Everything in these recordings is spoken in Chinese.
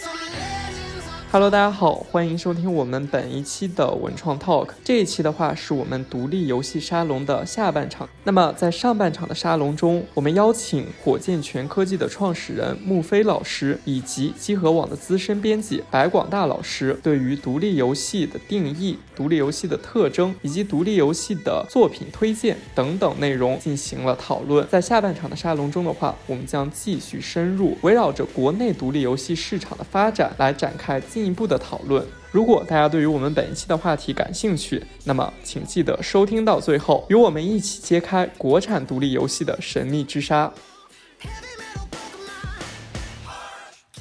So Hello，大家好，欢迎收听我们本一期的文创 Talk。这一期的话是我们独立游戏沙龙的下半场。那么在上半场的沙龙中，我们邀请火箭全科技的创始人穆飞老师以及机核网的资深编辑白广大老师，对于独立游戏的定义、独立游戏的特征以及独立游戏的作品推荐等等内容进行了讨论。在下半场的沙龙中的话，我们将继续深入围绕着国内独立游戏市场的发展来展开。进一步的讨论。如果大家对于我们本期的话题感兴趣，那么请记得收听到最后，与我们一起揭开国产独立游戏的神秘之纱。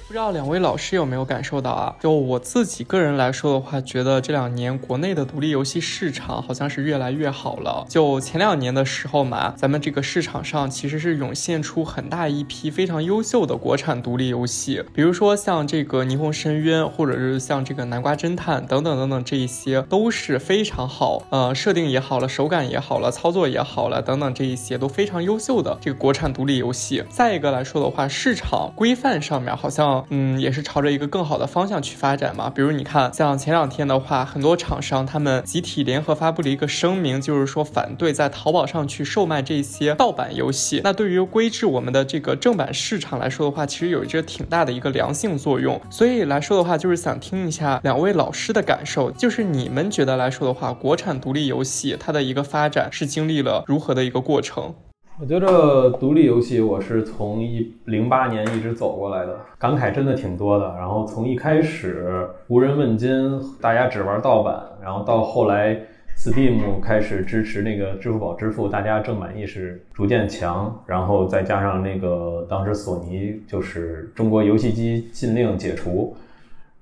不知道两位老师有没有感受到啊？就我自己个人来说的话，觉得这两年国内的独立游戏市场好像是越来越好了。就前两年的时候嘛，咱们这个市场上其实是涌现出很大一批非常优秀的国产独立游戏，比如说像这个《霓虹深渊》，或者是像这个《南瓜侦探》等等等等，这一些都是非常好，呃，设定也好了，手感也好了，操作也好了，等等这一些都非常优秀的这个国产独立游戏。再一个来说的话，市场规范上面好像。嗯，也是朝着一个更好的方向去发展嘛。比如你看，像前两天的话，很多厂商他们集体联合发布了一个声明，就是说反对在淘宝上去售卖这些盗版游戏。那对于规制我们的这个正版市场来说的话，其实有着挺大的一个良性作用。所以来说的话，就是想听一下两位老师的感受，就是你们觉得来说的话，国产独立游戏它的一个发展是经历了如何的一个过程？我觉得独立游戏我是从一零八年一直走过来的，感慨真的挺多的。然后从一开始无人问津，大家只玩盗版，然后到后来 Steam 开始支持那个支付宝支付，大家正版意识逐渐强，然后再加上那个当时索尼就是中国游戏机禁令解除，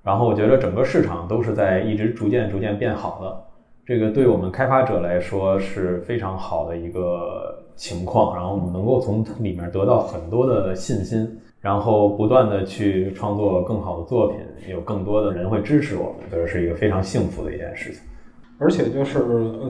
然后我觉得整个市场都是在一直逐渐逐渐变好的。这个对我们开发者来说是非常好的一个。情况，然后我们能够从里面得到很多的信心，然后不断的去创作更好的作品，有更多的人会支持我们，这是一个非常幸福的一件事情。而且就是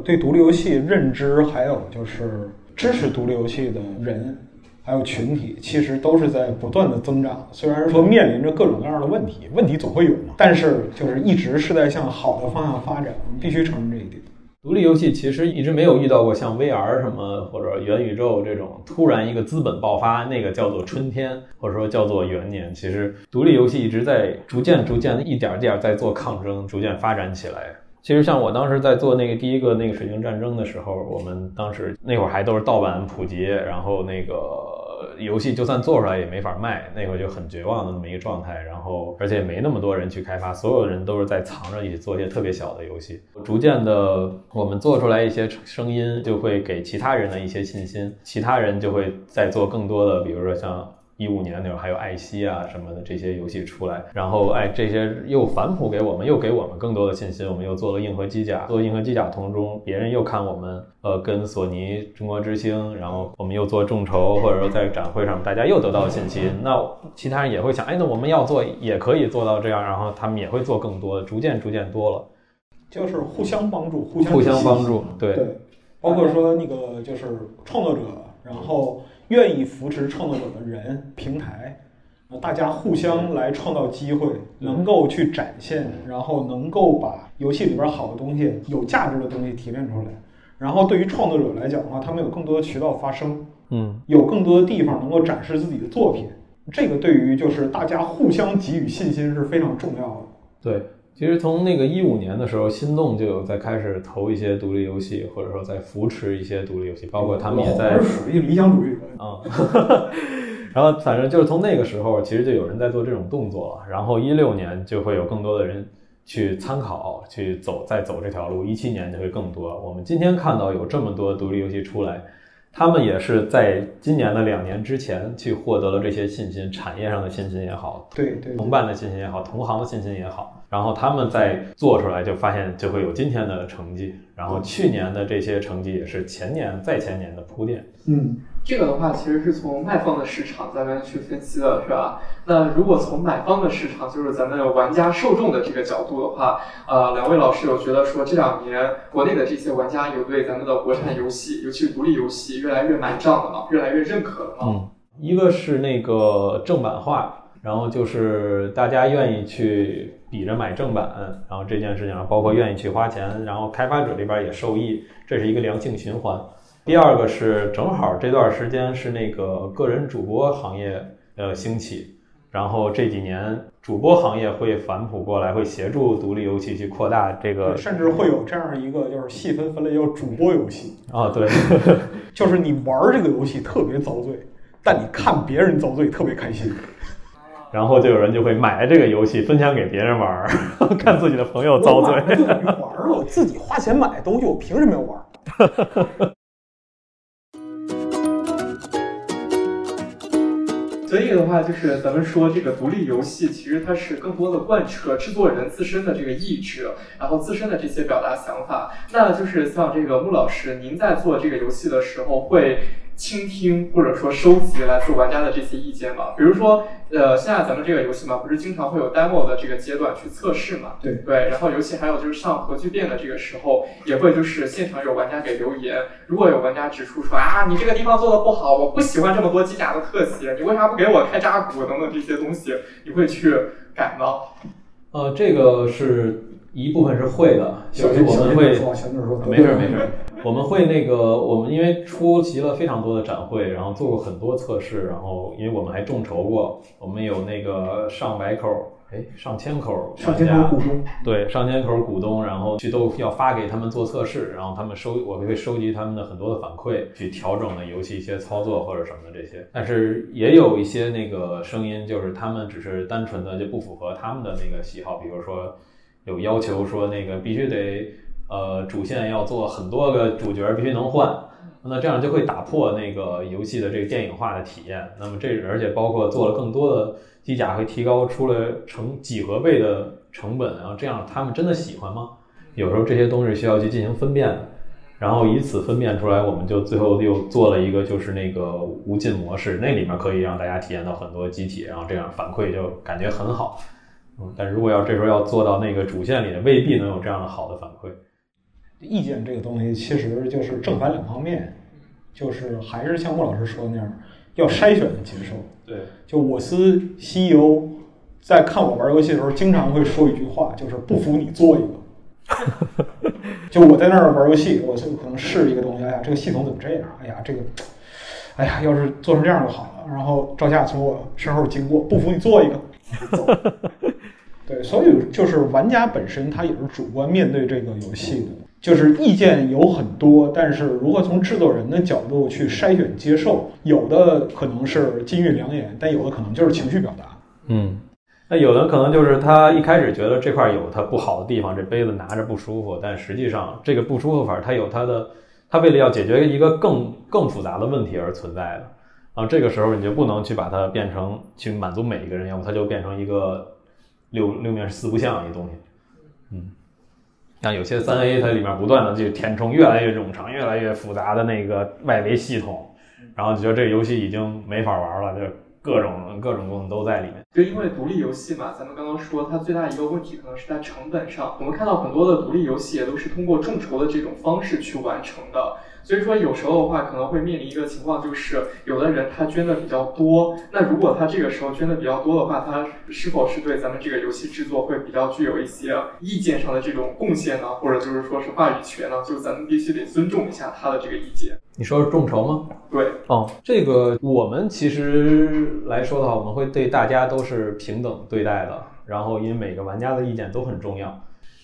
对独立游戏认知，还有就是支持独立游戏的人，还有群体，其实都是在不断的增长。虽然说面临着各种各样的问题，问题总会有嘛，但是就是一直是在向好的方向发展，我们必须承认这一点。独立游戏其实一直没有遇到过像 VR 什么或者元宇宙这种突然一个资本爆发，那个叫做春天，或者说叫做元年。其实独立游戏一直在逐渐、逐渐一点儿点儿在做抗争，逐渐发展起来。其实像我当时在做那个第一个那个水晶战争的时候，我们当时那会儿还都是盗版普及，然后那个。游戏就算做出来也没法卖，那会儿就很绝望的那么一个状态。然后，而且没那么多人去开发，所有人都是在藏着一起做一些特别小的游戏。逐渐的，我们做出来一些声音，就会给其他人的一些信心，其他人就会在做更多的，比如说像。一五年那会儿还有艾希啊什么的这些游戏出来，然后哎这些又反哺给我们，又给我们更多的信心。我们又做了硬核机甲，做硬核机甲同中，别人又看我们，呃，跟索尼、中国之星，然后我们又做众筹，或者说在展会上大家又得到了信心。那其他人也会想，哎，那我们要做也可以做到这样，然后他们也会做更多，逐渐逐渐多了，就是互相帮助，互相互相帮助，对对，包括说那个就是创作者，然后。愿意扶持创作者的人、平台，大家互相来创造机会，能够去展现，然后能够把游戏里边好的东西、有价值的东西提炼出来。然后对于创作者来讲的话，他们有更多的渠道发声，嗯，有更多的地方能够展示自己的作品。这个对于就是大家互相给予信心是非常重要的。对。其实从那个一五年的时候，心动就有在开始投一些独立游戏，或者说在扶持一些独立游戏，包括他们也在属于理想主义啊。然后反正就是从那个时候，其实就有人在做这种动作了。然后一六年就会有更多的人去参考，去走再走这条路。一七年就会更多。我们今天看到有这么多独立游戏出来。他们也是在今年的两年之前去获得了这些信心，产业上的信心也好，对对，同伴的信心也好，同行的信心也好，然后他们在做出来就发现就会有今天的成绩，然后去年的这些成绩也是前年再前年的铺垫，嗯，这个的话，其实是从卖方的市场咱们去分析的，是吧？那如果从买方的市场，就是咱们玩家受众的这个角度的话，呃，两位老师有觉得说这两年国内的这些玩家有对咱们的国产游戏，尤其是独立游戏越来越买账了吗？越来越认可了吗？嗯，一个是那个正版化，然后就是大家愿意去比着买正版，然后这件事情上包括愿意去花钱，然后开发者这边也受益，这是一个良性循环。第二个是正好这段时间是那个个人主播行业呃兴起，然后这几年主播行业会反哺过来，会协助独立游戏去扩大这个，甚至会有这样一个就是细分分类叫主播游戏啊，对，就是你玩这个游戏特别遭罪，但你看别人遭罪特别开心，然后就有人就会买这个游戏分享给别人玩，看自己的朋友遭罪。玩了，我自己花钱买的东西，我凭什么要玩？所以的话，就是咱们说这个独立游戏，其实它是更多的贯彻制作人自身的这个意志，然后自身的这些表达想法。那就是像这个穆老师，您在做这个游戏的时候会。倾听或者说收集来自玩家的这些意见嘛，比如说，呃，现在咱们这个游戏嘛，不是经常会有 demo 的这个阶段去测试嘛？对对，然后尤其还有就是上核聚变的这个时候，也会就是现场有玩家给留言，如果有玩家指出说啊，你这个地方做的不好，我不喜欢这么多机甲的特写，你为啥不给我开扎古等等这些东西，你会去改吗？呃，这个是一部分是会的，就是我们会，没事没事。我们会那个，我们因为出席了非常多的展会，然后做过很多测试，然后因为我们还众筹过，我们有那个上百口，哎，上千口上千口股东，对，上千口股东，然后去都要发给他们做测试，然后他们收，我们会收集他们的很多的反馈，去调整的游戏一些操作或者什么的这些。但是也有一些那个声音，就是他们只是单纯的就不符合他们的那个喜好，比如说有要求说那个必须得。呃，主线要做很多个主角必须能换，那这样就会打破那个游戏的这个电影化的体验。那么这而且包括做了更多的机甲，会提高出了成几何倍的成本。然后这样他们真的喜欢吗？有时候这些东西需要去进行分辨的，然后以此分辨出来，我们就最后又做了一个就是那个无尽模式，那里面可以让大家体验到很多机体，然后这样反馈就感觉很好。嗯，但如果要这时候要做到那个主线里，未必能有这样的好的反馈。意见这个东西其实就是正反两方面，就是还是像莫老师说的那样，要筛选的接受。对，就我司 CEO 在看我玩游戏的时候，经常会说一句话，就是不服你做一个。就我在那儿玩游戏，我就可能试一个东西，哎呀，这个系统怎么这样？哎呀，这个，哎呀，要是做成这样就好了。然后赵夏从我身后经过，不服你做一个。对，所以就是玩家本身他也是主观面对这个游戏的。就是意见有很多，但是如何从制作人的角度去筛选接受，有的可能是金玉良言，但有的可能就是情绪表达。嗯，那有的可能就是他一开始觉得这块有他不好的地方，这杯子拿着不舒服，但实际上这个不舒服反而他有他的，他为了要解决一个更更复杂的问题而存在的。然后这个时候你就不能去把它变成去满足每一个人，要不它就变成一个六六面四不像一东西。嗯。像有些三 A，它里面不断的去填充越来越冗长、越来越复杂的那个外围系统，然后觉得这个游戏已经没法玩了，就各种各种功能都在里面。就因为独立游戏嘛，咱们刚刚说它最大一个问题可能是在成本上。我们看到很多的独立游戏也都是通过众筹的这种方式去完成的。所以说，有时候的话，可能会面临一个情况，就是有的人他捐的比较多，那如果他这个时候捐的比较多的话，他是否是对咱们这个游戏制作会比较具有一些意见上的这种贡献呢？或者就是说是话语权呢？就咱们必须得尊重一下他的这个意见。你说是众筹吗？对，哦，这个我们其实来说的话，我们会对大家都是平等对待的，然后因为每个玩家的意见都很重要，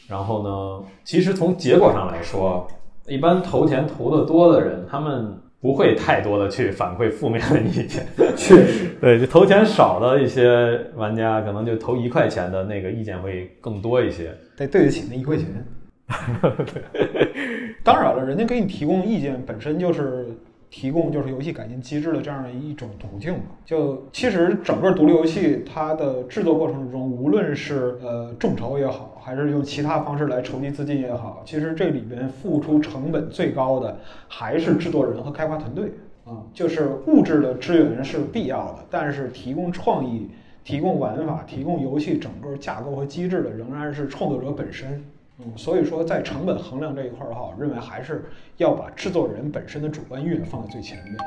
然后呢，其实从结果上来说。一般投钱投的多的人，他们不会太多的去反馈负面的意见。确实，对，就投钱少的一些玩家，可能就投一块钱的那个意见会更多一些。得对得起那一块钱。当然了，人家给你提供意见本身就是。提供就是游戏改进机制的这样的一种途径嘛。就其实整个独立游戏它的制作过程之中，无论是呃众筹也好，还是用其他方式来筹集资金也好，其实这里边付出成本最高的还是制作人和开发团队。啊，就是物质的支援是必要的，但是提供创意、提供玩法、提供游戏整个架构和机制的仍然是创作者本身。嗯，所以说在成本衡量这一块的话，我认为还是要把制作人本身的主观意愿放在最前面。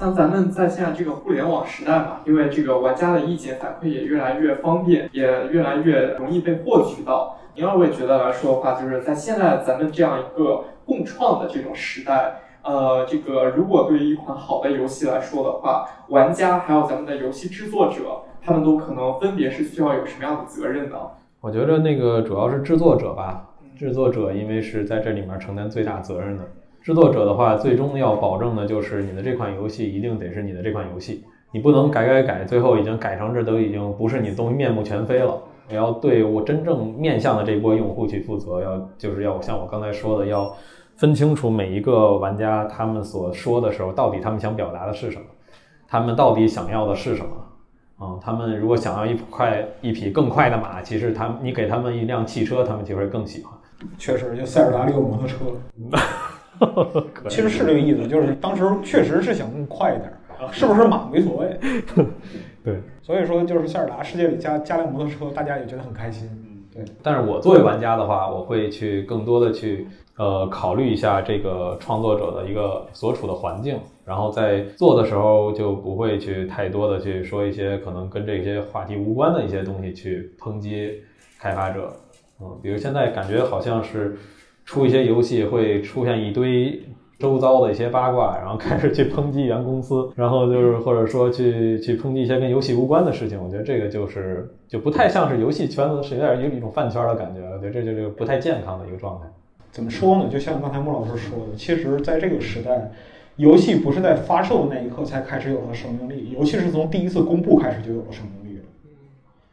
像咱们在现在这个互联网时代嘛，因为这个玩家的意见反馈也越来越方便，也越来越容易被获取到。您二位觉得来说的话，就是在现在咱们这样一个共创的这种时代，呃，这个如果对于一款好的游戏来说的话，玩家还有咱们的游戏制作者，他们都可能分别是需要有什么样的责任呢？我觉得那个主要是制作者吧，制作者因为是在这里面承担最大责任的。制作者的话，最终要保证的就是你的这款游戏一定得是你的这款游戏，你不能改改改，最后已经改成这都已经不是你的东西，面目全非了。你要对我真正面向的这波用户去负责，要就是要像我刚才说的，要分清楚每一个玩家他们所说的时候，到底他们想表达的是什么，他们到底想要的是什么。啊、他们如果想要一快一匹更快的马，其实他们你给他们一辆汽车，他们就会更喜欢。确实，就塞尔达里有摩托车，其实是这个意思，就是当时确实是想更快一点，是不是马没所谓。对，所以说就是塞尔达世界里加加辆摩托车，大家也觉得很开心。对，但是我作为玩家的话，我会去更多的去呃考虑一下这个创作者的一个所处的环境，然后在做的时候就不会去太多的去说一些可能跟这些话题无关的一些东西去抨击开发者。嗯，比如现在感觉好像是出一些游戏会出现一堆周遭的一些八卦，然后开始去抨击原公司，然后就是或者说去去抨击一些跟游戏无关的事情。我觉得这个就是就不太像是游戏圈子，是有点有一种饭圈的感觉。我觉得这就是不太健康的一个状态。怎么说呢？就像刚才穆老师说的，其实在这个时代，游戏不是在发售的那一刻才开始有了生命力，游戏是从第一次公布开始就有了生命力。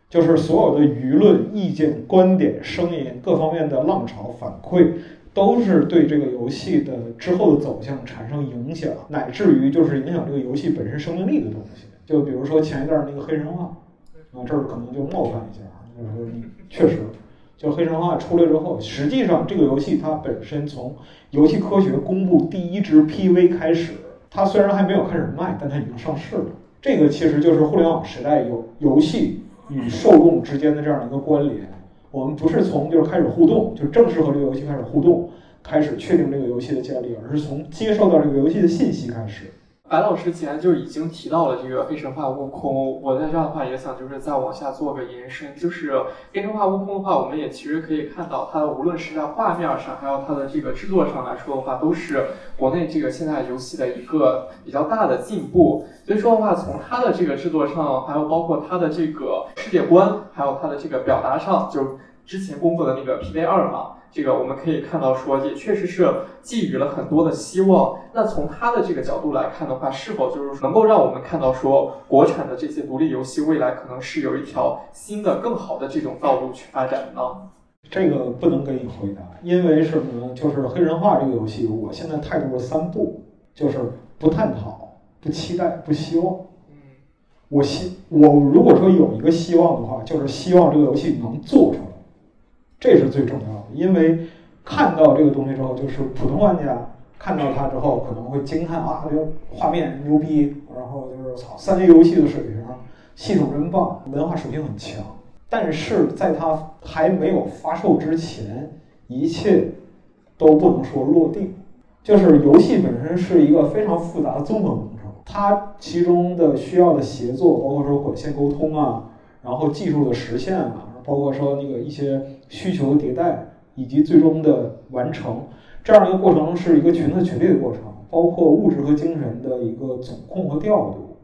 就是所有的舆论、意见、观点、声音各方面的浪潮反馈，都是对这个游戏的之后的走向产生影响，乃至于就是影响这个游戏本身生命力的东西。就比如说前一段那个黑神话，啊，这儿可能就冒犯一下，就是说你确实，就黑神话出来之后，实际上这个游戏它本身从游戏科学公布第一支 PV 开始，它虽然还没有开始卖，但它已经上市了。这个其实就是互联网时代有游戏与受众之间的这样的一个关联。我们不是从就是开始互动，就正式和这个游戏开始互动，开始确定这个游戏的建立，而是从接受到这个游戏的信息开始。白老师既然就已经提到了这个黑神话悟空，我在这样的话也想就是再往下做个延伸，就是黑神话悟空的话，我们也其实可以看到它无论是在画面上，还有它的这个制作上来说的话，都是国内这个现在游戏的一个比较大的进步。所以说的话，从它的这个制作上，还有包括它的这个世界观，还有它的这个表达上，就之前公布的那个 PV 二嘛。这个我们可以看到，说也确实是寄予了很多的希望。那从他的这个角度来看的话，是否就是能够让我们看到说，国产的这些独立游戏未来可能是有一条新的、更好的这种道路去发展呢？这个不能给你回答，因为什么呢？就是黑神话这个游戏，我现在态度是三不，就是不探讨、不期待、不希望。我希我如果说有一个希望的话，就是希望这个游戏能做出来。这是最重要的，因为看到这个东西之后，就是普通玩家看到它之后可能会惊叹啊，这个画面牛逼，然后就是操，三 A 游戏的水平，系统真棒，文化属性很强。但是在它还没有发售之前，一切都不能说落定。就是游戏本身是一个非常复杂的综合工程，它其中的需要的协作，包括说管线沟通啊，然后技术的实现啊。包括说那个一些需求迭代，以及最终的完成，这样一个过程是一个群策群力的过程，包括物质和精神的一个总控和调度。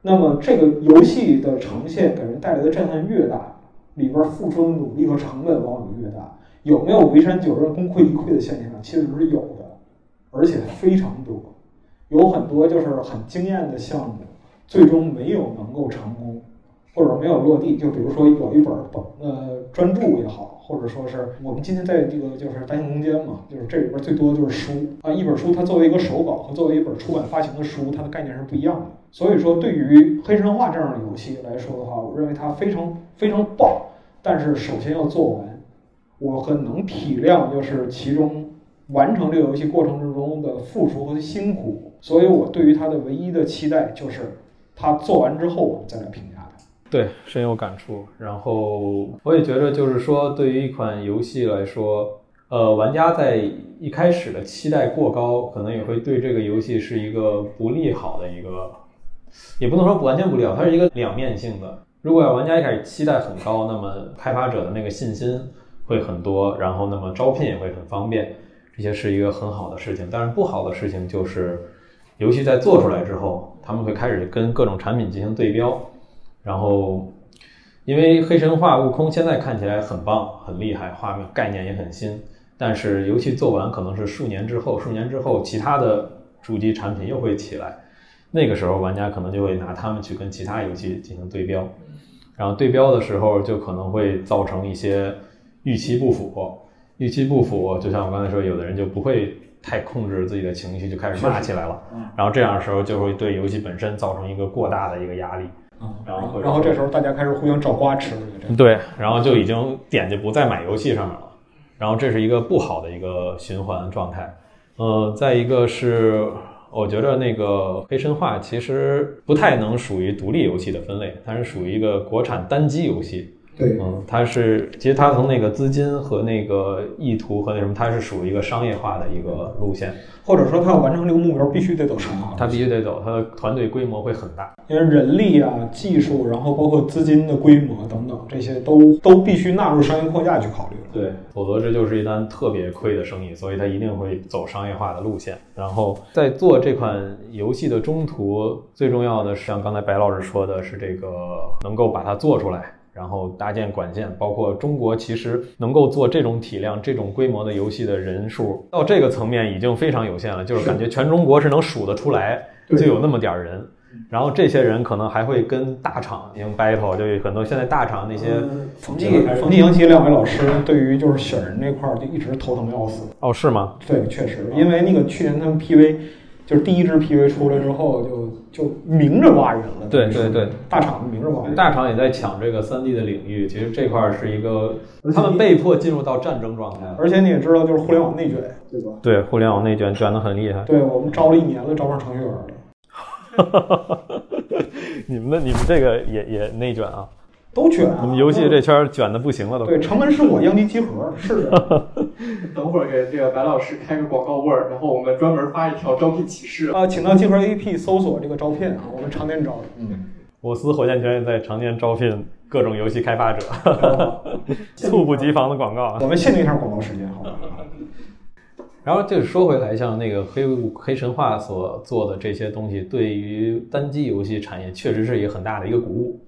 那么这个游戏的呈现给人带来的震撼越大，里边付出的努力和成本往往越大。有没有围山九日、功亏一篑的现象？其实是有的，而且非常多。有很多就是很惊艳的项目，最终没有能够成功。或者没有落地，就比如说有一本本呃专著也好，或者说是我们今天在这个就是单行空间嘛，就是这里边最多的就是书啊，一本书它作为一个手稿和作为一本出版发行的书，它的概念是不一样的。所以说，对于黑神话这样的游戏来说的话，我认为它非常非常棒，但是首先要做完。我很能体谅，就是其中完成这个游戏过程之中的付出和辛苦，所以我对于它的唯一的期待就是，它做完之后我们再来评。对，深有感触。然后我也觉得，就是说，对于一款游戏来说，呃，玩家在一开始的期待过高，可能也会对这个游戏是一个不利好的一个，也不能说完全不利好，它是一个两面性的。如果要玩家一开始期待很高，那么开发者的那个信心会很多，然后那么招聘也会很方便，这些是一个很好的事情。但是不好的事情就是，游戏在做出来之后，他们会开始跟各种产品进行对标，然后因为黑神话悟空现在看起来很棒、很厉害，画面概念也很新，但是游戏做完可能是数年之后，数年之后其他的主机产品又会起来，那个时候玩家可能就会拿他们去跟其他游戏进行对标，然后对标的时候就可能会造成一些预期不符，预期不符，就像我刚才说，有的人就不会太控制自己的情绪，就开始骂起来了，然后这样的时候就会对游戏本身造成一个过大的一个压力。然后然后这时候大家开始互相找瓜吃。对，然后就已经点就不在买游戏上面了，然后这是一个不好的一个循环状态。呃，再一个是，我觉得那个黑神话其实不太能属于独立游戏的分类，它是属于一个国产单机游戏。对，嗯，它是其实它从那个资金和那个意图和那什么，它是属于一个商业化的一个路线，或者说他要完成这个目标，必须得走商业化。它必须得走，它的团队规模会很大。因为人力啊、技术，然后包括资金的规模等等，这些都都必须纳入商业框架去考虑了。对，否则这就是一单特别亏的生意，所以他一定会走商业化的路线。然后在做这款游戏的中途，最重要的是像刚才白老师说的是这个能够把它做出来。然后搭建管线，包括中国其实能够做这种体量、这种规模的游戏的人数，到这个层面已经非常有限了。就是感觉全中国是能数得出来，就有那么点儿人。然后这些人可能还会跟大厂进行 battle，就有很多现在大厂那些冯骥、冯骥、杨奇两位老师对于就是选人这块儿就一直头疼要死。哦，是吗？对，确实，因为那个去年他们 PV 就是第一支 PV 出来之后，就就明着挖人了。对对对，大厂明着挖人。大厂也在抢这个三 D 的领域，其实这块儿是一个他们被迫进入到战争状态。而且你也知道，就是互联网内卷，对吧？对，互联网内卷卷得很厉害。对我们招了一年了，招不上程序员了。你们的你们这个也也内卷啊？都卷啊！你们游戏这圈卷的不行了都。对，城门是我，殃及集合，是的。等会儿给这个白老师开个广告位儿，然后我们专门发一条招聘启事。啊，请到集合 APP 搜索这个招聘啊，我们常年招。嗯，我司火箭拳也在常年招聘各种游戏开发者，猝不及防的广告啊。我们限定一下广告时间，好吧？然后就是说回来，像那个黑黑神话所做的这些东西，对于单机游戏产业确实是一个很大的一个鼓舞。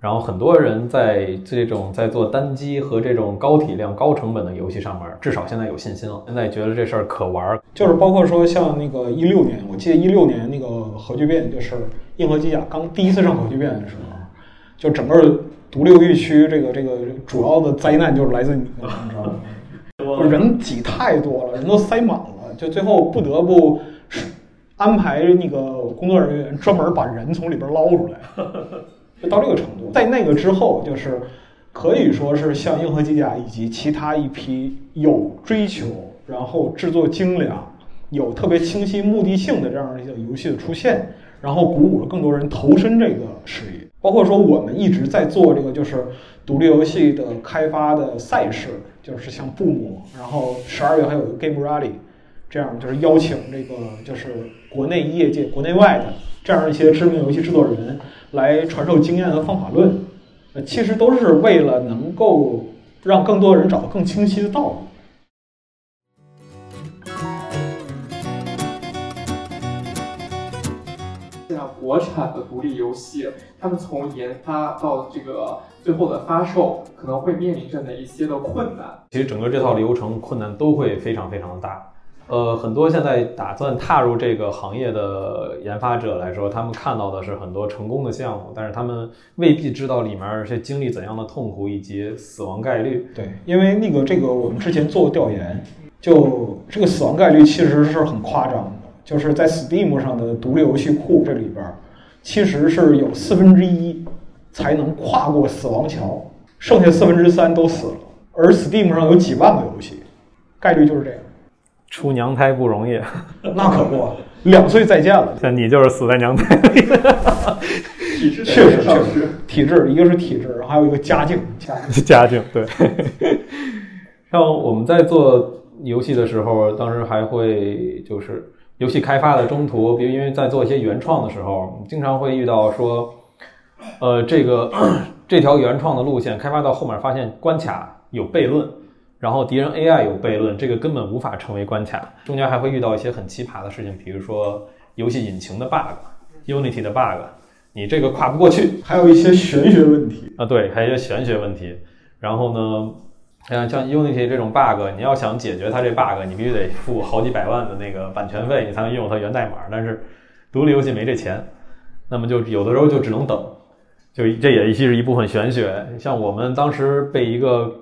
然后很多人在这种在做单机和这种高体量、高成本的游戏上面，至少现在有信心了。现在觉得这事儿可玩儿，就是包括说像那个一六年，我记得一六年那个核聚变，就是硬核机甲刚第一次上核聚变的时候，就整个独立游戏区这个这个主要的灾难就是来自你，你知道吗？人挤太多了，人都塞满了，就最后不得不安排那个工作人员专门把人从里边捞出来，就到这个程度。在那个之后，就是可以说是像硬核机甲以及其他一批有追求，然后制作精良、有特别清晰目的性的这样一些游戏的出现，然后鼓舞了更多人投身这个事业。包括说我们一直在做这个，就是独立游戏的开发的赛事，就是像布姆，然后十二月还有一个 Game Rally，这样就是邀请这个就是国内业界、国内外的这样一些知名游戏制作人来传授经验和方法论，呃，其实都是为了能够让更多人找到更清晰的道路。现在国产的独立游戏，他们从研发到这个最后的发售，可能会面临着哪一些的困难？其实整个这套流程困难都会非常非常的大。呃，很多现在打算踏入这个行业的研发者来说，他们看到的是很多成功的项目，但是他们未必知道里面是经历怎样的痛苦以及死亡概率。对，因为那个这个我们之前做过调研，就这个死亡概率其实是很夸张的，就是在 Steam 上的独立游戏库这里边，其实是有四分之一才能跨过死亡桥。剩下四分之三都死了。而 Steam 上有几万个游戏，概率就是这样。出娘胎不容易，那可不，两岁再见了。像你就是死在娘胎里。体质确实确实，体质一个是体质，还有一个家境。家境家境对。像我们在做游戏的时候，当时还会就是游戏开发的中途，比如因为在做一些原创的时候，经常会遇到说，呃，这个 这条原创的路线开发到后面发现关卡有悖论，然后敌人 AI 有悖论，这个根本无法成为关卡。中间还会遇到一些很奇葩的事情，比如说游戏引擎的 bug，Unity 的 bug，你这个跨不过去，还有一些玄学问题啊，对，还有一些玄学问题。然后呢？像像 Unity 这种 bug，你要想解决它这 bug，你必须得付好几百万的那个版权费，你才能拥有它源代码。但是独立游戏没这钱，那么就有的时候就只能等。就这也是一部分玄学。像我们当时被一个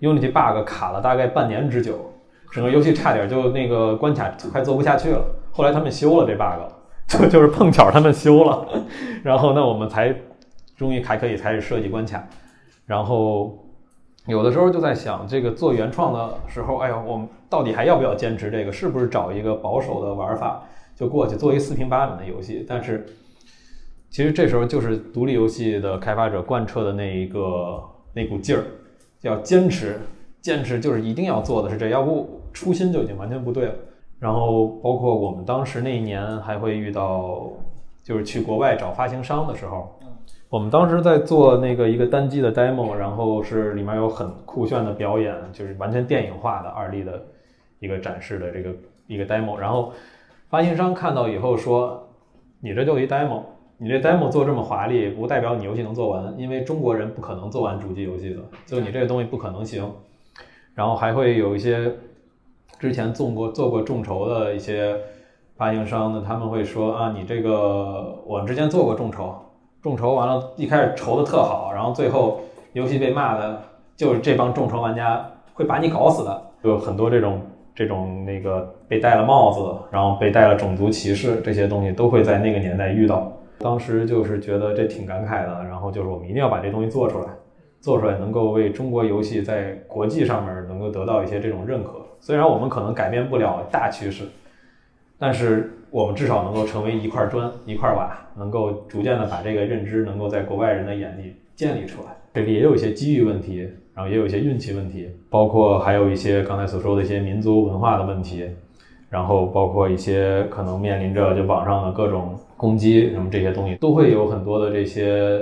Unity bug 卡了大概半年之久，整个游戏差点就那个关卡快做不下去了。后来他们修了这 bug，就 就是碰巧他们修了，然后那我们才终于还可以开始设计关卡，然后。有的时候就在想，这个做原创的时候，哎呀，我们到底还要不要坚持这个？是不是找一个保守的玩法就过去做一四平八稳的游戏？但是，其实这时候就是独立游戏的开发者贯彻的那一个那股劲儿，要坚持，坚持就是一定要做的是这，要不初心就已经完全不对了。然后，包括我们当时那一年还会遇到，就是去国外找发行商的时候。我们当时在做那个一个单机的 demo，然后是里面有很酷炫的表演，就是完全电影化的二 D 的一个展示的这个一个 demo。然后发行商看到以后说：“你这就一 demo，你这 demo 做这么华丽，不代表你游戏能做完，因为中国人不可能做完主机游戏的，就你这个东西不可能行。”然后还会有一些之前做过做过众筹的一些发行商呢，他们会说：“啊，你这个我之前做过众筹。”众筹完了，一开始筹的特好，然后最后游戏被骂的，就是这帮众筹玩家会把你搞死的，有很多这种这种那个被戴了帽子，然后被戴了种族歧视这些东西都会在那个年代遇到。当时就是觉得这挺感慨的，然后就是我们一定要把这东西做出来，做出来能够为中国游戏在国际上面能够得到一些这种认可。虽然我们可能改变不了大趋势，但是。我们至少能够成为一块砖一块瓦，能够逐渐的把这个认知能够在国外人的眼里建立出来。这里也有一些机遇问题，然后也有一些运气问题，包括还有一些刚才所说的一些民族文化的问题，然后包括一些可能面临着就网上的各种攻击什么这些东西，都会有很多的这些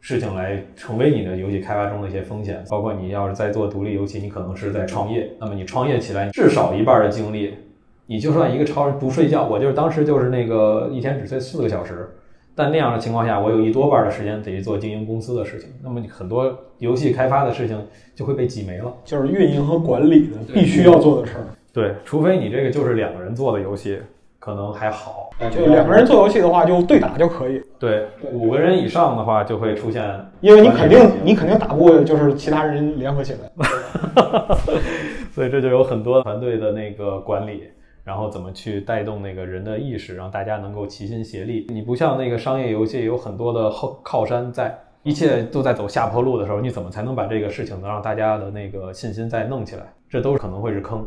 事情来成为你的游戏开发中的一些风险。包括你要是在做独立游戏，你可能是在创业，那么你创业起来至少一半的精力。你就算一个超人不睡觉，我就是当时就是那个一天只睡四个小时，但那样的情况下，我有一多半的时间得去做经营公司的事情，那么你很多游戏开发的事情就会被挤没了，就是运营和管理的必须要做的事儿。对，除非你这个就是两个人做的游戏，可能还好。就两个人做游戏的话，就对打就可以。对，五个人以上的话就会出现，因为你肯定你肯定打不过，就是其他人联合起来。所以这就有很多团队的那个管理。然后怎么去带动那个人的意识，让大家能够齐心协力？你不像那个商业游戏有很多的后靠山在，一切都在走下坡路的时候，你怎么才能把这个事情能让大家的那个信心再弄起来？这都可能会是坑。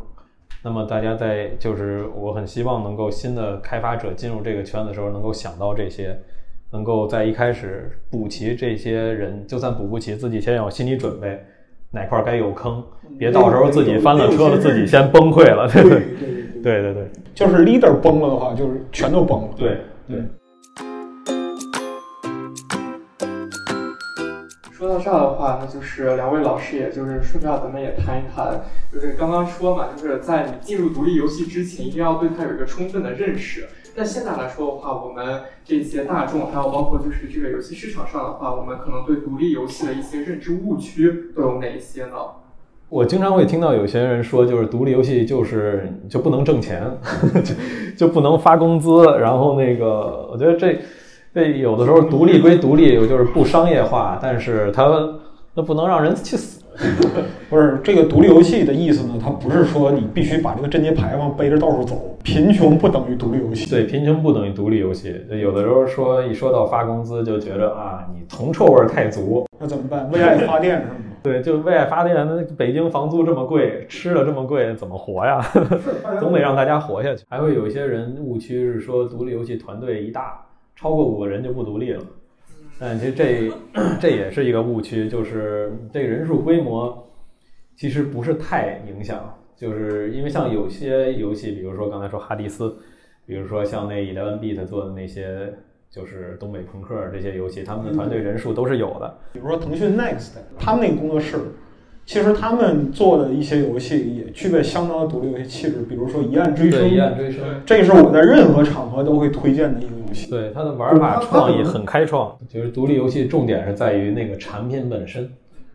那么大家在就是我很希望能够新的开发者进入这个圈的时候，能够想到这些，能够在一开始补齐这些人，就算补不齐，自己先有心理准备，哪块该有坑，别到时候自己翻了车了，自己先崩溃了，对对对？对对 对，就是 leader 崩了的话，就是全都崩了。对对。说到这儿的话，那就是两位老师，也就是顺便咱们也谈一谈，就是刚刚说嘛，就是在你进入独立游戏之前，一定要对它有一个充分的认识。但现在来说的话，我们这些大众，还有包括就是这个游戏市场上的话，我们可能对独立游戏的一些认知误区都有哪一些呢？我经常会听到有些人说，就是独立游戏就是就不能挣钱，就就不能发工资。然后那个，我觉得这这有的时候独立归独立，就是不商业化，但是它那不能让人去死。不是这个独立游戏的意思呢？它不是说你必须把这个贞节牌坊背着到处走，贫穷不等于独立游戏。对，贫穷不等于独立游戏。有的时候说一说到发工资，就觉得啊，你铜臭味儿太足。那怎么办？为爱发电是吗？对，就为爱发电。那北京房租这么贵，吃的这么贵，怎么活呀？总得让大家活下去。还会有一些人误区是说，独立游戏团队一大，超过五个人就不独立了。但其实这 这也是一个误区，就是这个人数规模其实不是太影响，就是因为像有些游戏，比如说刚才说哈迪斯，比如说像那 Eleven Beat 做的那些，就是东北朋克这些游戏，他们的团队人数都是有的。比如说腾讯 Next，他们那个工作室。其实他们做的一些游戏也具备相当的独立游戏气质，比如说《一案追声》，一案追凶，这是我在任何场合都会推荐的一个游戏。对它的玩法创意很开创，就是独立游戏重点是在于那个产品本身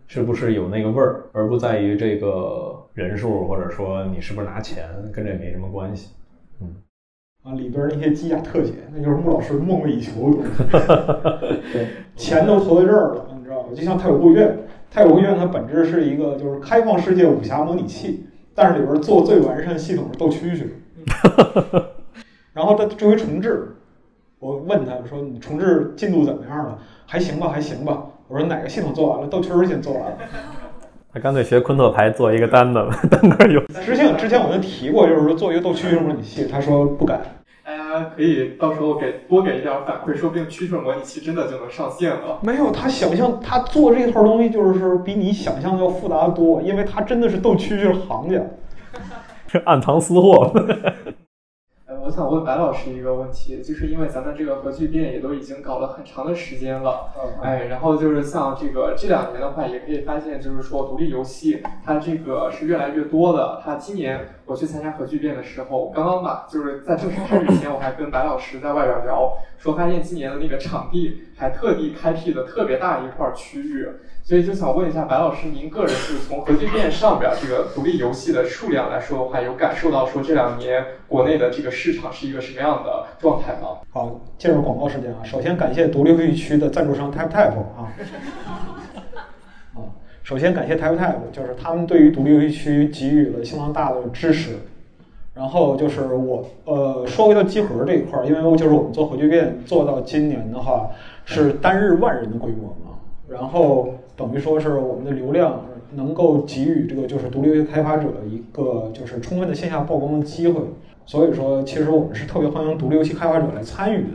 是不是有那个味儿，而不在于这个人数或者说你是不是拿钱，跟这没什么关系。嗯，啊，里边那些机甲特写，那就是穆老师梦寐以求的东西。对，钱都投在这儿了，你知道吗？就像太古汇院。太古汇院它本质是一个就是开放世界武侠模拟器，但是里边做最完善系统是斗蛐蛐。然后这这回重置，我问他说：“你重置进度怎么样了？还行吧，还行吧。”我说：“哪个系统做完了？斗蛐儿先做完了。”他干脆学昆特牌做一个单子，单个游。之前之前我就提过，就是说做一个斗蛐蛐模拟器，他说不敢。大家可以到时候给多给一点反馈，说不定蛐蛐模拟器真的就能上线了。没有，他想象他做这套东西就是比你想象的要复杂的多，因为他真的是斗蛐蛐行家，是 暗藏私货。我想问白老师一个问题，就是因为咱们这个核聚变也都已经搞了很长的时间了，哎，然后就是像这个这两年的话，也可以发现，就是说独立游戏它这个是越来越多的。它今年我去参加核聚变的时候，刚刚吧，就是在正式开始前，我还跟白老师在外边聊，说发现今年的那个场地还特地开辟了特别大一块区域。所以就想问一下白老师，您个人是从核聚变上边这个独立游戏的数量来说的话，有感受到说这两年国内的这个市场是一个什么样的状态吗？好，进入广告时间啊！首先感谢独立游戏区的赞助商 TapTap 啊，啊，首先感谢 TapTap，就是他们对于独立游戏区给予了相当大的支持。然后就是我呃，说回到集合这一块儿，因为就是我们做核聚变做到今年的话，是单日万人的规模嘛，然后。等于说是我们的流量能够给予这个就是独立游戏开发者一个就是充分的线下曝光的机会，所以说其实我们是特别欢迎独立游戏开发者来参与的。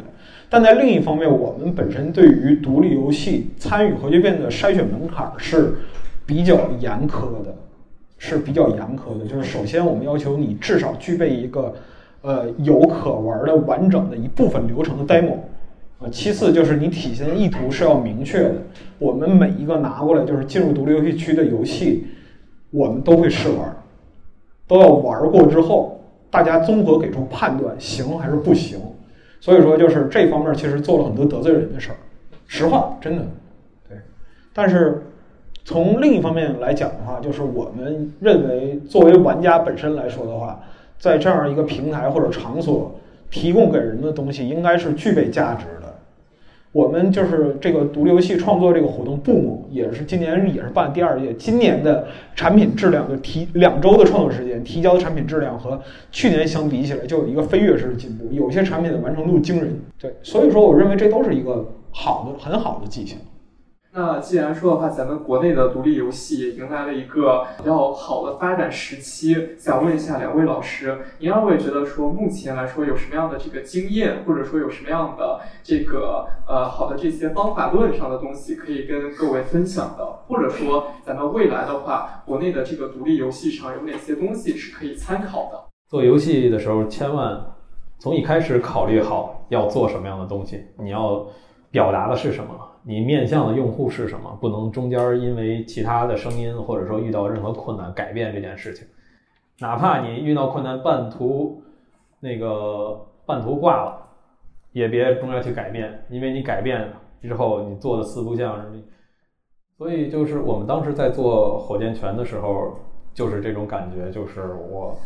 但在另一方面，我们本身对于独立游戏参与核聚变的筛选门槛是比较严苛的，是比较严苛的。就是首先我们要求你至少具备一个呃有可玩的完整的一部分流程的 demo。啊，其次就是你体现意图是要明确的。我们每一个拿过来就是进入独立游戏区的游戏，我们都会试玩，都要玩过之后，大家综合给出判断，行还是不行。所以说，就是这方面其实做了很多得罪人的事儿，实话，真的。对。但是从另一方面来讲的话，就是我们认为作为玩家本身来说的话，在这样一个平台或者场所提供给人的东西，应该是具备价值的。我们就是这个独立游戏创作这个活动，Boom 也是今年也是办第二届。今年的产品质量就提两周的创作时间，提交的产品质量和去年相比起来就有一个飞跃式的进步，有些产品的完成度惊人。对，所以说我认为这都是一个好的、很好的迹象。那既然说的话，咱们国内的独立游戏迎来了一个比较好的发展时期，想问一下两位老师，您二位觉得说目前来说有什么样的这个经验，或者说有什么样的这个呃好的这些方法论上的东西可以跟各位分享的？或者说咱们未来的话，国内的这个独立游戏上有哪些东西是可以参考的？做游戏的时候，千万从一开始考虑好要做什么样的东西，你要表达的是什么。你面向的用户是什么？不能中间因为其他的声音，或者说遇到任何困难改变这件事情。哪怕你遇到困难半途那个半途挂了，也别中间去改变，因为你改变之后你做的四不像什么。所以就是我们当时在做火箭拳的时候，就是这种感觉，就是我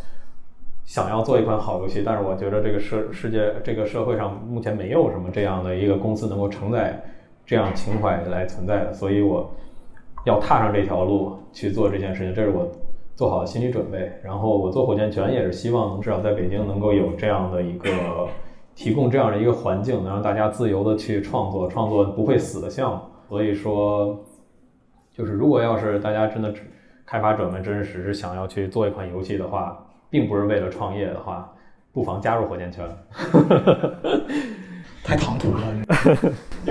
想要做一款好游戏，但是我觉得这个社世界这个社会上目前没有什么这样的一个公司能够承载。这样情怀来存在的，所以我要踏上这条路去做这件事情，这是我做好的心理准备。然后我做火箭拳也是希望能至少在北京能够有这样的一个提供这样的一个环境，能让大家自由的去创作，创作不会死的项目。所以说，就是如果要是大家真的开发者们真实是想要去做一款游戏的话，并不是为了创业的话，不妨加入火箭圈。太唐突了，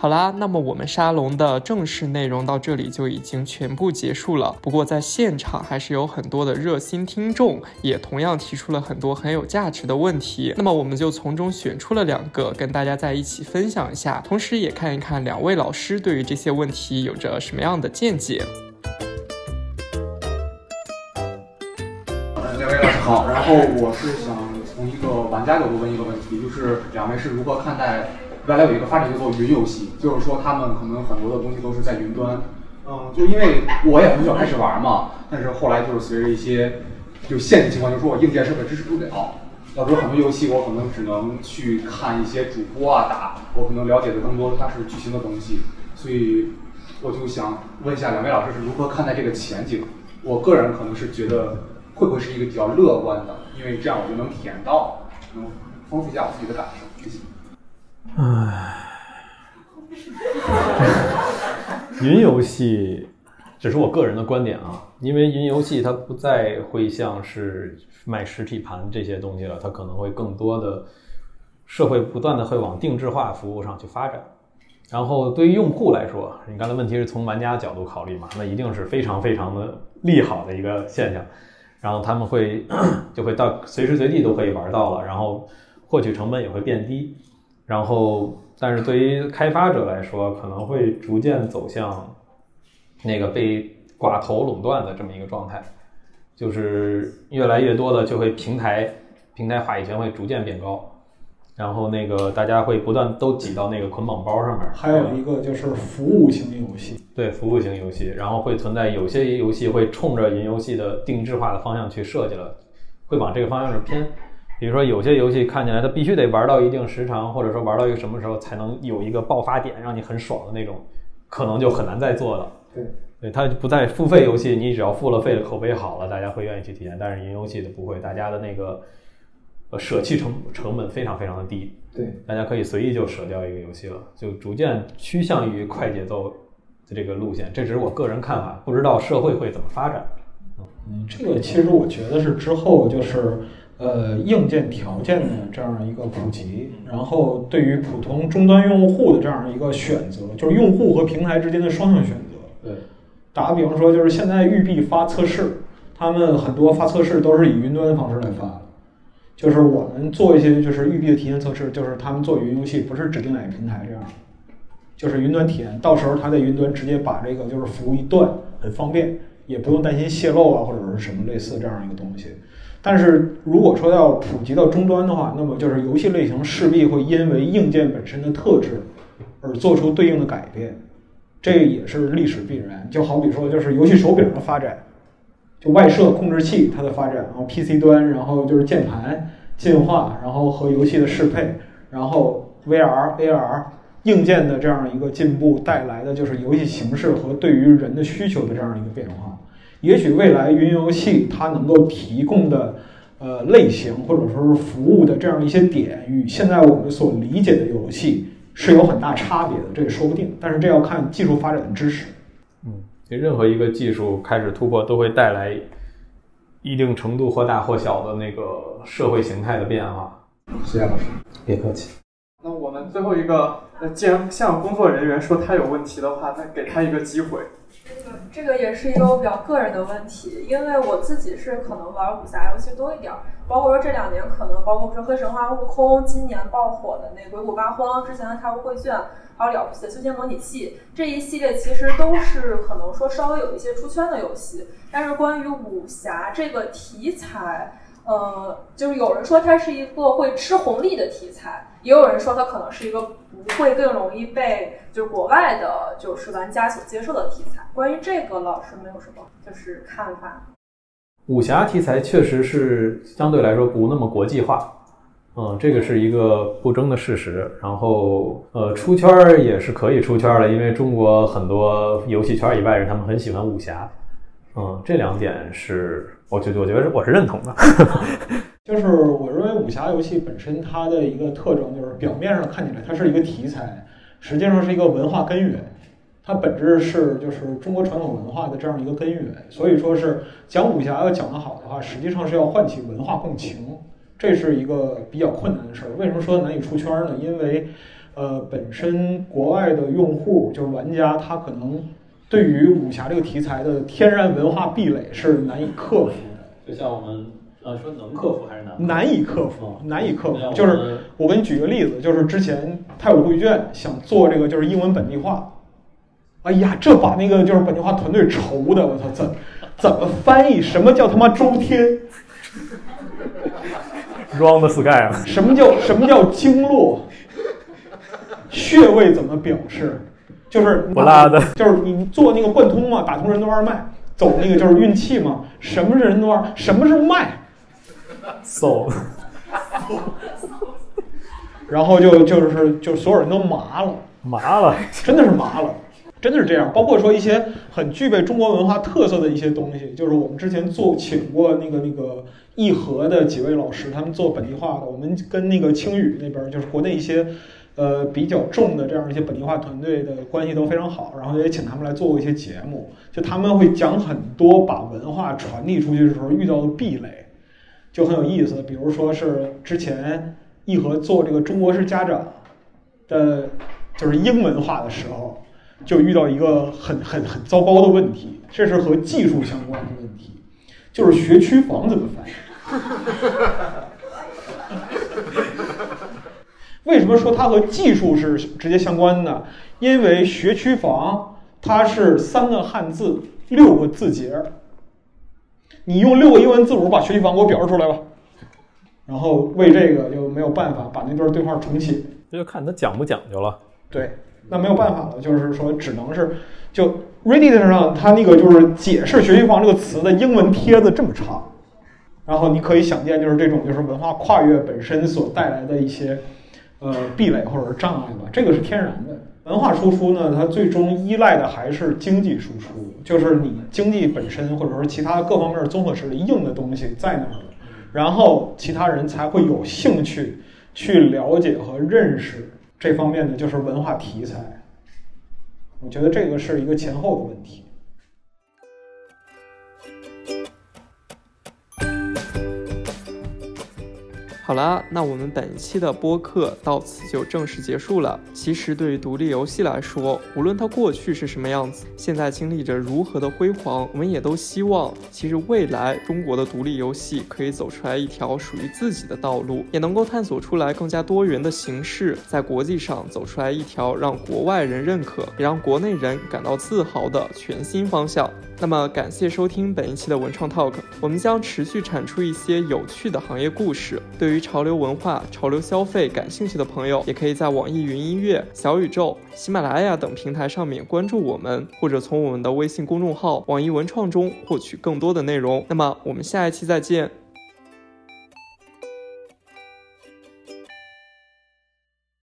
好啦，那么我们沙龙的正式内容到这里就已经全部结束了。不过在现场还是有很多的热心听众，也同样提出了很多很有价值的问题。那么我们就从中选出了两个，跟大家在一起分享一下，同时也看一看两位老师对于这些问题有着什么样的见解。两位老师好，然后我是想从一个玩家角度问一个问题，就是两位是如何看待？未来有一个发展叫做云游戏，就是说他们可能很多的东西都是在云端。嗯，就因为我也很小开始玩嘛，但是后来就是随着一些就现实情况，就是说我硬件设备支持不了，导致很多游戏我可能只能去看一些主播啊打，我可能了解的更多它是剧情的东西。所以我就想问一下两位老师是如何看待这个前景？我个人可能是觉得会不会是一个比较乐观的，因为这样我就能体验到，能丰富一下我自己的感受。谢谢。唉，云游戏只是我个人的观点啊，因为云游戏它不再会像是卖实体盘这些东西了，它可能会更多的社会不断的会往定制化服务上去发展。然后对于用户来说，你刚才问题是从玩家角度考虑嘛，那一定是非常非常的利好的一个现象。然后他们会就会到随时随地都可以玩到了，然后获取成本也会变低。然后，但是对于开发者来说，可能会逐渐走向那个被寡头垄断的这么一个状态，就是越来越多的就会平台平台话语权会逐渐变高，然后那个大家会不断都挤到那个捆绑包上面。还有一个就是服务型游戏，对服务型游戏，然后会存在有些游戏会冲着云游戏的定制化的方向去设计了，会往这个方向上偏。比如说，有些游戏看起来它必须得玩到一定时长，或者说玩到一个什么时候才能有一个爆发点，让你很爽的那种，可能就很难再做了。对，对，它不再付费游戏，你只要付了费的口碑好了，大家会愿意去体验。但是云游戏的不会，大家的那个呃舍弃成成本非常非常的低。对，大家可以随意就舍掉一个游戏了，就逐渐趋向于快节奏的这个路线。这只是我个人看法，不知道社会会怎么发展。嗯，这个其实我觉得是之后就是。呃，硬件条件的这样一个普及，然后对于普通终端用户的这样一个选择，就是用户和平台之间的双向选择。对，打个比方说，就是现在育碧发测试，他们很多发测试都是以云端的方式来发的。就是我们做一些就是育碧的体验测试，就是他们做云游戏不是指定哪个平台这样，就是云端体验，到时候他在云端直接把这个就是服务一断，很方便，也不用担心泄露啊或者是什么类似这样一个东西。但是如果说要普及到终端的话，那么就是游戏类型势必会因为硬件本身的特质而做出对应的改变，这也是历史必然。就好比说，就是游戏手柄的发展，就外设控制器它的发展，然后 PC 端，然后就是键盘进化，然后和游戏的适配，然后 VR、AR 硬件的这样一个进步带来的就是游戏形式和对于人的需求的这样一个变化。也许未来云游戏它能够提供的呃类型或者说是服务的这样一些点，与现在我们所理解的游戏是有很大差别的，这也说不定。但是这要看技术发展的支持。嗯，任何一个技术开始突破，都会带来一定程度或大或小的那个社会形态的变化。谢谢老师，别客气。那我们最后一个，那既然向工作人员说他有问题的话，那给他一个机会。这个这个也是一个我比较个人的问题，因为我自己是可能玩武侠游戏多一点儿，包括说这两年可能包括说黑神话悟空，今年爆火的那鬼谷八荒，之前的太湖绘卷，还有了不起的修仙模拟器这一系列，其实都是可能说稍微有一些出圈的游戏。但是关于武侠这个题材，呃，就是有人说它是一个会吃红利的题材，也有人说它可能是一个不会更容易被就是国外的，就是玩家所接受的题材。关于这个，老师没有什么就是看法。武侠题材确实是相对来说不那么国际化，嗯，这个是一个不争的事实。然后，呃，出圈儿也是可以出圈儿的，因为中国很多游戏圈以外人他们很喜欢武侠，嗯，这两点是，我觉我觉得我是认同的。就是我武侠游戏本身它的一个特征就是表面上看起来它是一个题材，实际上是一个文化根源。它本质是就是中国传统文化的这样一个根源，所以说是讲武侠要讲得好的话，实际上是要唤起文化共情，这是一个比较困难的事儿。为什么说难以出圈呢？因为，呃，本身国外的用户就是玩家，他可能对于武侠这个题材的天然文化壁垒是难以克服的。就像我们呃说能克服还是难？难以克服，难以克服。就是我给你举个例子，就是之前太古汇卷想做这个就是英文本地化。哎呀，这把那个就是本地化团队愁的，我操，怎怎么翻译？什么叫他妈周天？Round sky 啊？什么叫什么叫经络？穴位怎么表示？就是不拉的，就是你做那个贯通嘛，打通任督二脉，走那个就是运气嘛。什么是任督二？什么是脉？So，然后就就是就所有人都麻了，麻了，真的是麻了。真的是这样，包括说一些很具备中国文化特色的一些东西，就是我们之前做请过那个那个义和的几位老师，他们做本地化的，我们跟那个青语那边就是国内一些呃比较重的这样一些本地化团队的关系都非常好，然后也请他们来做过一些节目，就他们会讲很多把文化传递出去的时候遇到的壁垒，就很有意思。比如说是之前义和做这个中国式家长的，就是英文化的时候。就遇到一个很很很糟糕的问题，这是和技术相关的问题，就是学区房怎么翻译？为什么说它和技术是直接相关的？因为学区房它是三个汉字六个字节，你用六个英文字母把学区房给我表示出来吧。然后为这个就没有办法把那段对话重写，这就看他讲不讲究了。对。那没有办法了，就是说，只能是就 Reddit 上它那个就是解释“学区房”这个词的英文帖子这么长，然后你可以想见，就是这种就是文化跨越本身所带来的一些呃壁垒或者是障碍吧。这个是天然的。文化输出呢，它最终依赖的还是经济输出，就是你经济本身或者说其他各方面综合实力硬的东西在那儿，然后其他人才会有兴趣去了解和认识。这方面的，就是文化题材，我觉得这个是一个前后的问题。好了，那我们本期的播客到此就正式结束了。其实对于独立游戏来说，无论它过去是什么样子，现在经历着如何的辉煌，我们也都希望，其实未来中国的独立游戏可以走出来一条属于自己的道路，也能够探索出来更加多元的形式，在国际上走出来一条让国外人认可，也让国内人感到自豪的全新方向。那么，感谢收听本一期的文创 Talk，我们将持续产出一些有趣的行业故事。对于潮流文化、潮流消费感兴趣的朋友，也可以在网易云音乐、小宇宙、喜马拉雅等平台上面关注我们，或者从我们的微信公众号“网易文创”中获取更多的内容。那么，我们下一期再见。